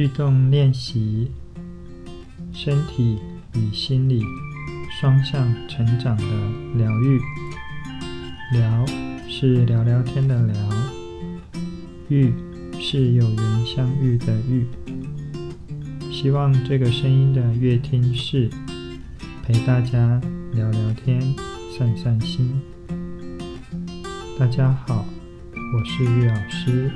律动练习，身体与心理双向成长的疗愈。聊是聊聊天的聊，遇是有缘相遇的遇。希望这个声音的乐听室陪大家聊聊天、散散心。大家好，我是玉老师，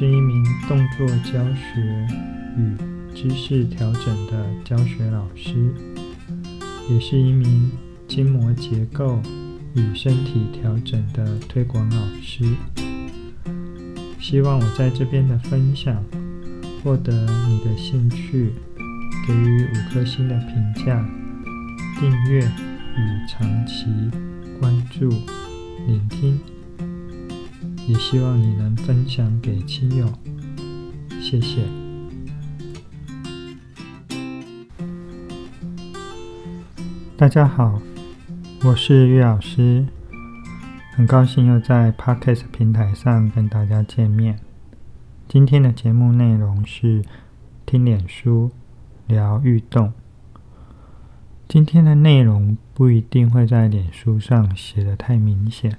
是一名动作教学与姿势调整的教学老师，也是一名筋膜结构与身体调整的推广老师。希望我在这边的分享获得你的兴趣，给予五颗星的评价、订阅与长期关注、聆听。也希望你能分享给亲友，谢谢。大家好。我是玉老师，很高兴又在 Podcast 平台上跟大家见面。今天的节目内容是听脸书聊运动。今天的内容不一定会在脸书上写得太明显，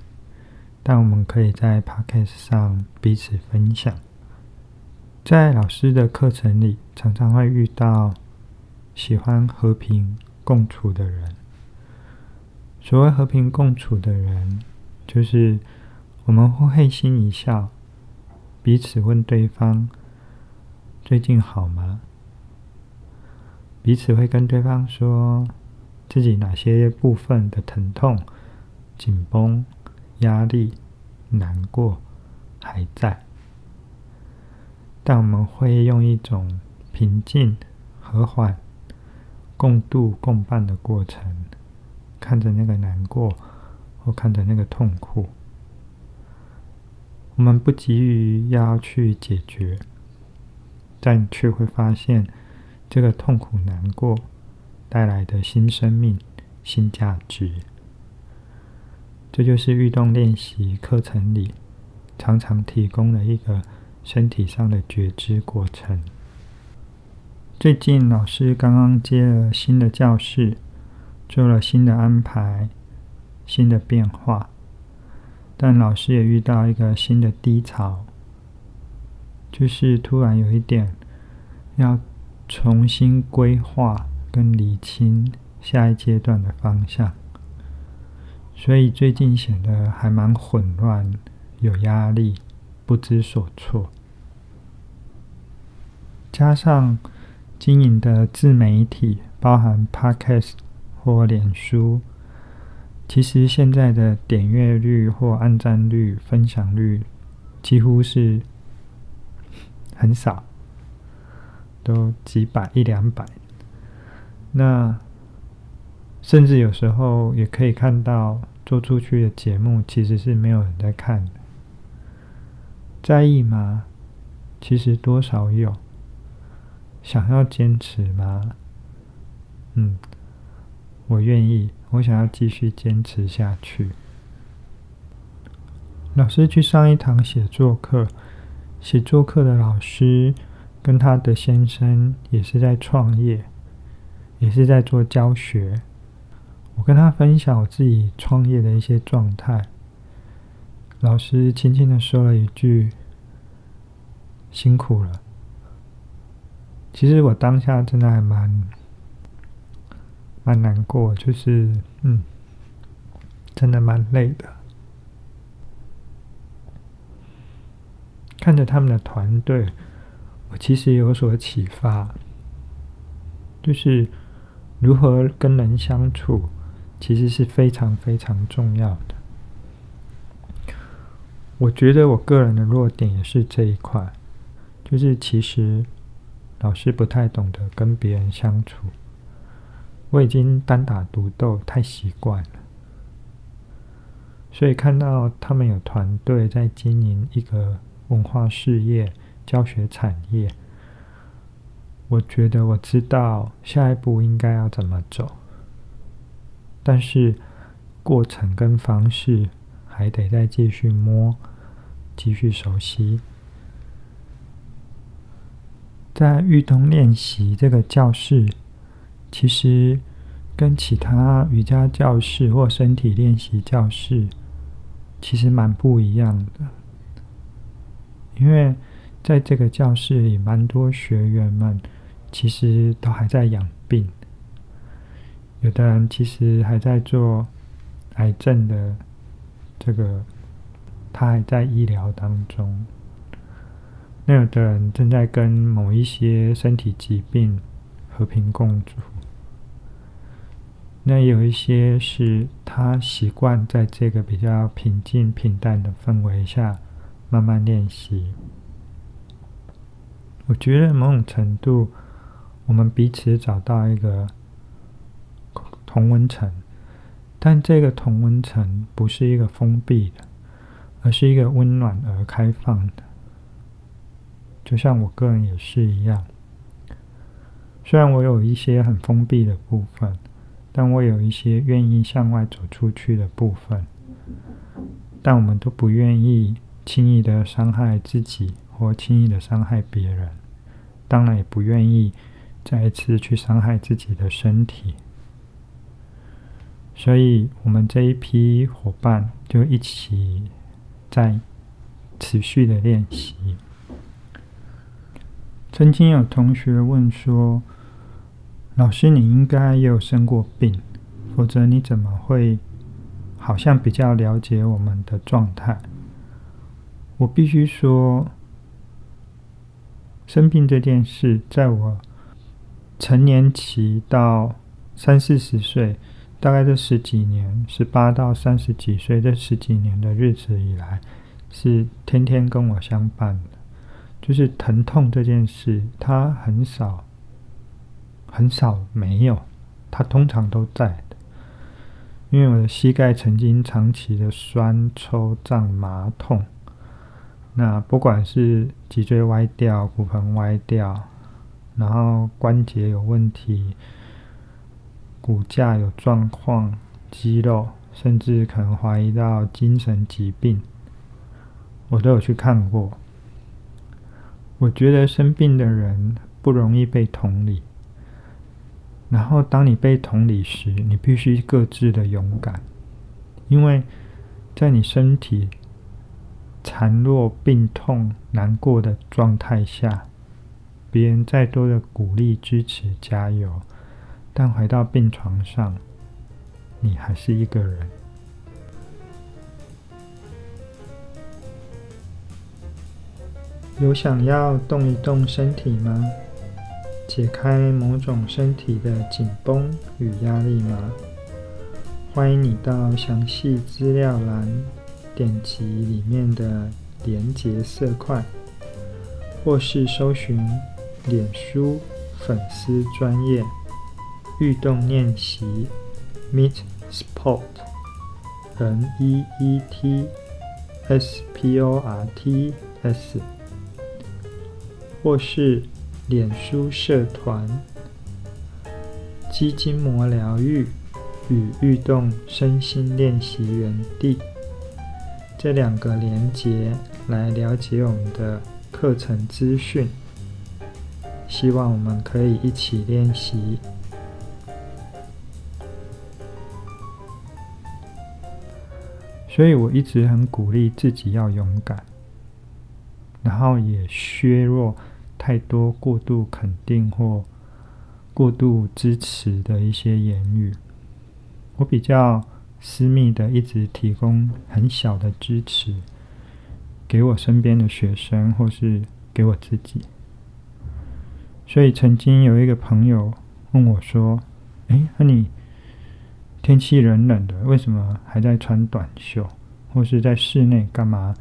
但我们可以在 Podcast 上彼此分享。在老师的课程里，常常会遇到喜欢和平共处的人。所谓和平共处的人，就是我们会会心一笑，彼此问对方最近好吗？彼此会跟对方说自己哪些部分的疼痛、紧绷、压力、难过还在，但我们会用一种平静、和缓、共度共伴的过程。看着那个难过，或看着那个痛苦，我们不急于要去解决，但却会发现这个痛苦难过带来的新生命、新价值。这就是运动练习课程里常常提供的一个身体上的觉知过程。最近老师刚刚接了新的教室。做了新的安排，新的变化，但老师也遇到一个新的低潮，就是突然有一点要重新规划跟理清下一阶段的方向，所以最近显得还蛮混乱，有压力，不知所措，加上经营的自媒体，包含 Podcast。或脸书，其实现在的点阅率或按赞率、分享率几乎是很少，都几百、一两百。那甚至有时候也可以看到，做出去的节目其实是没有人在看的。在意吗？其实多少有。想要坚持吗？嗯。我愿意，我想要继续坚持下去。老师去上一堂写作课，写作课的老师跟他的先生也是在创业，也是在做教学。我跟他分享我自己创业的一些状态，老师轻轻的说了一句：“辛苦了。”其实我当下真的还蛮。蛮难过，就是嗯，真的蛮累的。看着他们的团队，我其实有所启发，就是如何跟人相处，其实是非常非常重要的。我觉得我个人的弱点也是这一块，就是其实老是不太懂得跟别人相处。我已经单打独斗太习惯了，所以看到他们有团队在经营一个文化事业、教学产业，我觉得我知道下一步应该要怎么走，但是过程跟方式还得再继续摸，继续熟悉。在运动练习这个教室，其实跟其他瑜伽教室或身体练习教室其实蛮不一样的，因为在这个教室里，蛮多学员们其实都还在养病，有的人其实还在做癌症的这个，他还在医疗当中。那有的人正在跟某一些身体疾病和平共处，那有一些是他习惯在这个比较平静平淡的氛围下慢慢练习。我觉得某种程度，我们彼此找到一个同温层，但这个同温层不是一个封闭的，而是一个温暖而开放的。就像我个人也是一样，虽然我有一些很封闭的部分，但我有一些愿意向外走出去的部分。但我们都不愿意轻易的伤害自己，或轻易的伤害别人，当然也不愿意再一次去伤害自己的身体。所以，我们这一批伙伴就一起在持续的练习。曾经有同学问说：“老师，你应该也有生过病，否则你怎么会好像比较了解我们的状态？”我必须说，生病这件事，在我成年期到三四十岁，大概这十几年，十八到三十几岁这十几年的日子以来，是天天跟我相伴的。就是疼痛这件事，它很少，很少没有，它通常都在的。因为我的膝盖曾经长期的酸、抽、胀、麻、痛，那不管是脊椎歪掉、骨盆歪掉，然后关节有问题、骨架有状况、肌肉，甚至可能怀疑到精神疾病，我都有去看过。我觉得生病的人不容易被同理，然后当你被同理时，你必须各自的勇敢，因为在你身体孱弱、病痛、难过的状态下，别人再多的鼓励、支持、加油，但回到病床上，你还是一个人。有想要动一动身体吗？解开某种身体的紧绷与压力吗？欢迎你到详细资料栏点击里面的连结色块，或是搜寻脸书粉丝专业运动练习 Meet Sport M E E T S P O R T S。或是脸书社团“肌筋膜疗愈与运动身心练习园地”这两个连结来了解我们的课程资讯。希望我们可以一起练习。所以我一直很鼓励自己要勇敢，然后也削弱。太多过度肯定或过度支持的一些言语，我比较私密的一直提供很小的支持，给我身边的学生或是给我自己。所以曾经有一个朋友问我说：“诶，那你天气冷冷的，为什么还在穿短袖？或是在室内干嘛？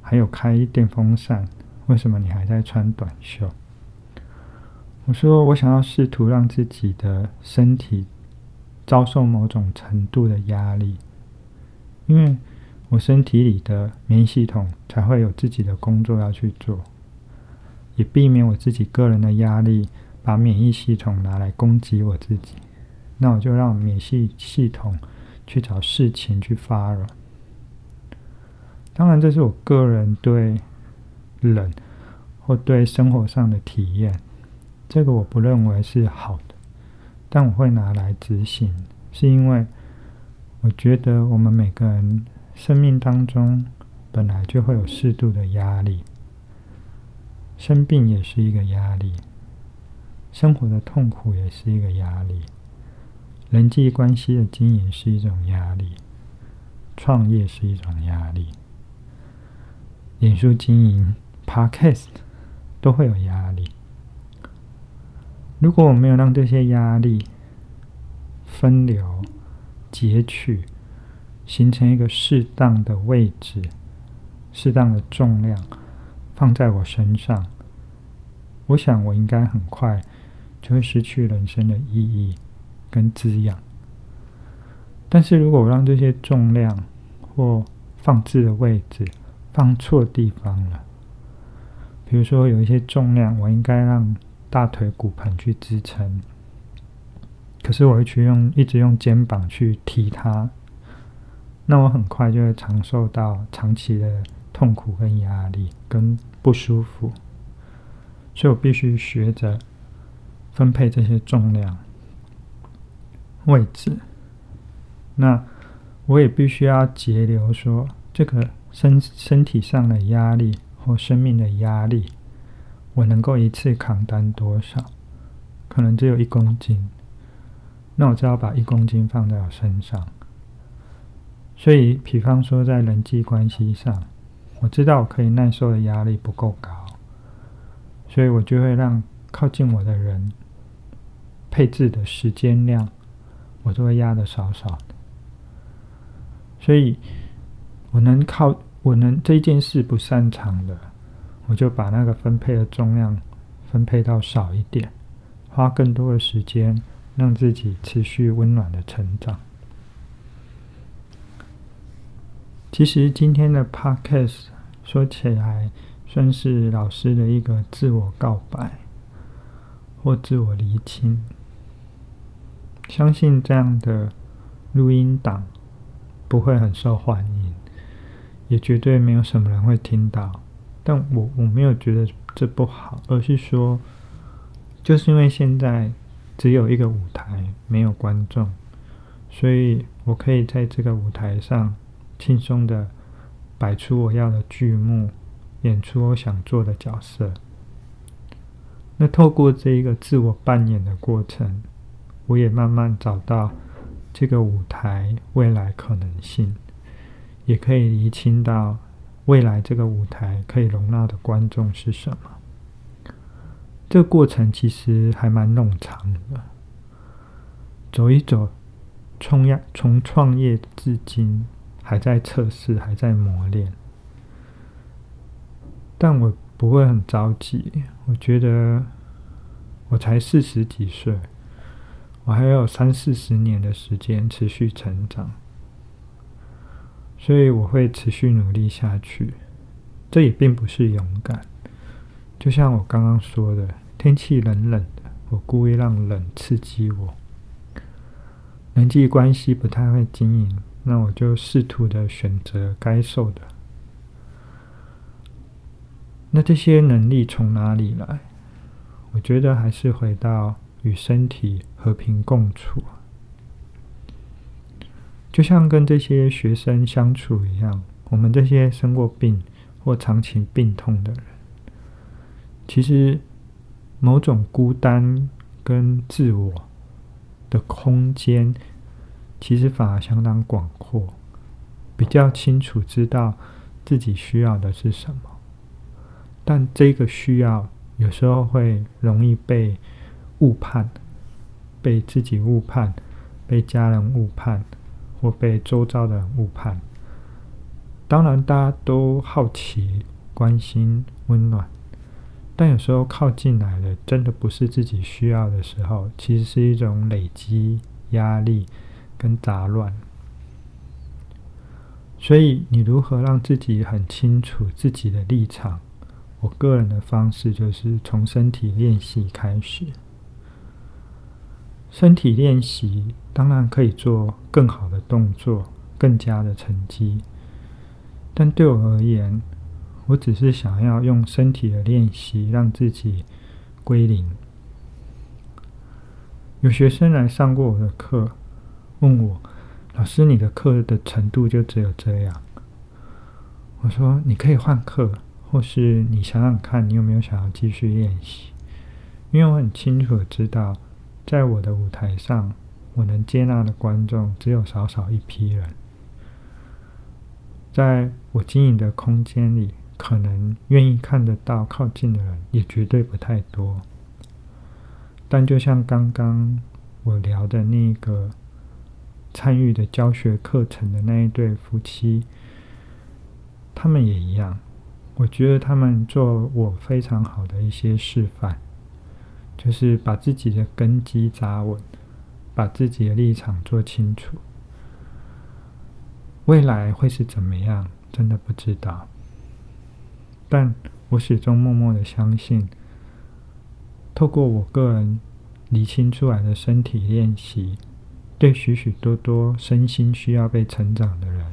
还有开电风扇？”为什么你还在穿短袖？我说，我想要试图让自己的身体遭受某种程度的压力，因为我身体里的免疫系统才会有自己的工作要去做，也避免我自己个人的压力把免疫系统拿来攻击我自己。那我就让免疫系统去找事情去发了。当然，这是我个人对。冷，或对生活上的体验，这个我不认为是好的，但我会拿来执行，是因为我觉得我们每个人生命当中本来就会有适度的压力，生病也是一个压力，生活的痛苦也是一个压力，人际关系的经营是一种压力，创业是一种压力，脸书经营、Podcast。都会有压力。如果我没有让这些压力分流、截取，形成一个适当的位置、适当的重量放在我身上，我想我应该很快就会失去人生的意义跟滋养。但是如果我让这些重量或放置的位置放错地方了，比如说，有一些重量，我应该让大腿骨盆去支撑，可是我一去用一直用肩膀去提它，那我很快就会承受到长期的痛苦跟压力跟不舒服，所以我必须学着分配这些重量位置。那我也必须要节流，说这个身身体上的压力。或生命的压力，我能够一次扛担多少？可能只有一公斤，那我只要把一公斤放在我身上。所以，比方说在人际关系上，我知道我可以耐受的压力不够高，所以我就会让靠近我的人配置的时间量，我都会压得少少的。所以我能靠。我能这件事不擅长的，我就把那个分配的重量分配到少一点，花更多的时间让自己持续温暖的成长。其实今天的 Podcast 说起来算是老师的一个自我告白或自我厘清，相信这样的录音档不会很受欢迎。也绝对没有什么人会听到，但我我没有觉得这不好，而是说，就是因为现在只有一个舞台，没有观众，所以我可以在这个舞台上轻松的摆出我要的剧目，演出我想做的角色。那透过这一个自我扮演的过程，我也慢慢找到这个舞台未来可能性。也可以厘清到未来这个舞台可以容纳的观众是什么。这过程其实还蛮冗长的，走一走，创业从创业至今还在测试，还在磨练。但我不会很着急，我觉得我才四十几岁，我还有三四十年的时间持续成长。所以我会持续努力下去，这也并不是勇敢。就像我刚刚说的，天气冷冷的，我故意让冷刺激我。人际关系不太会经营，那我就试图的选择该受的。那这些能力从哪里来？我觉得还是回到与身体和平共处。就像跟这些学生相处一样，我们这些生过病或长期病痛的人，其实某种孤单跟自我的空间，其实反而相当广阔，比较清楚知道自己需要的是什么。但这个需要有时候会容易被误判，被自己误判，被家人误判。或被周遭的人误判，当然大家都好奇、关心、温暖，但有时候靠近来的真的不是自己需要的时候，其实是一种累积压力跟杂乱。所以，你如何让自己很清楚自己的立场？我个人的方式就是从身体练习开始。身体练习当然可以做更好的动作，更佳的成绩。但对我而言，我只是想要用身体的练习让自己归零。有学生来上过我的课，问我：“老师，你的课的程度就只有这样？”我说：“你可以换课，或是你想想看，你有没有想要继续练习？因为我很清楚的知道，在我的舞台上，我能接纳的观众只有少少一批人，在我经营的空间里，可能愿意看得到、靠近的人也绝对不太多。但就像刚刚我聊的那个参与的教学课程的那一对夫妻。”他们也一样，我觉得他们做我非常好的一些示范，就是把自己的根基扎稳，把自己的立场做清楚。未来会是怎么样，真的不知道。但我始终默默的相信，透过我个人厘清出来的身体练习，对许许多多身心需要被成长的人。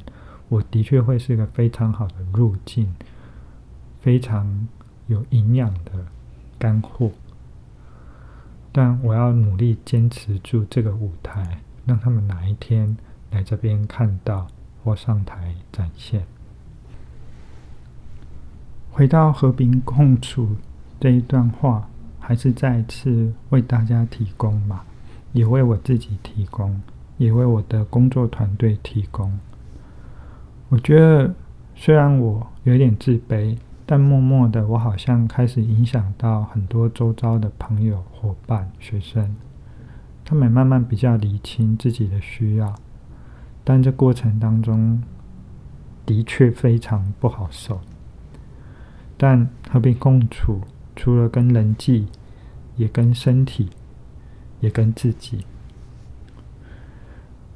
我的确会是个非常好的路径，非常有营养的干货。但我要努力坚持住这个舞台，让他们哪一天来这边看到或上台展现。回到和平共处这一段话，还是再次为大家提供吧，也为我自己提供，也为我的工作团队提供。我觉得，虽然我有点自卑，但默默的，我好像开始影响到很多周遭的朋友、伙伴、学生。他们慢慢比较理清自己的需要，但这过程当中的确非常不好受。但和平共处，除了跟人际，也跟身体，也跟自己。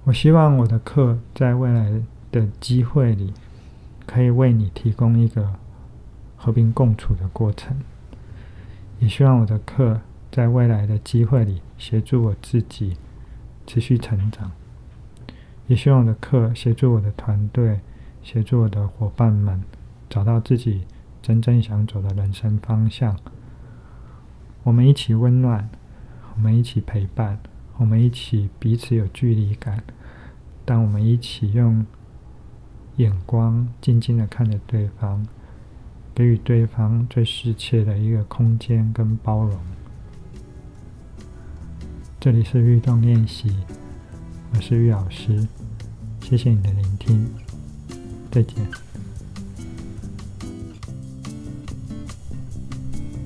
我希望我的课在未来的机会里，可以为你提供一个和平共处的过程。也希望我的课在未来的机会里协助我自己持续成长。也希望我的课协助我的团队，协助我的伙伴们找到自己真正想走的人生方向。我们一起温暖，我们一起陪伴，我们一起彼此有距离感，但我们一起用。眼光静静的看着对方，给予对方最适切的一个空间跟包容。这里是律动练习，我是玉老师，谢谢你的聆听，再见。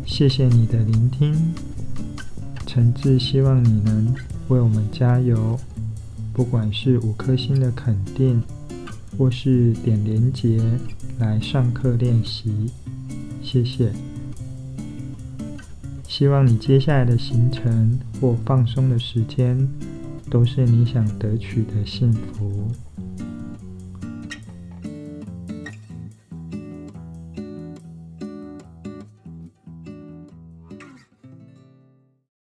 谢谢你的聆听，诚挚希望你能为我们加油，不管是五颗星的肯定。或是点连结来上课练习，谢谢。希望你接下来的行程或放松的时间，都是你想得取的幸福。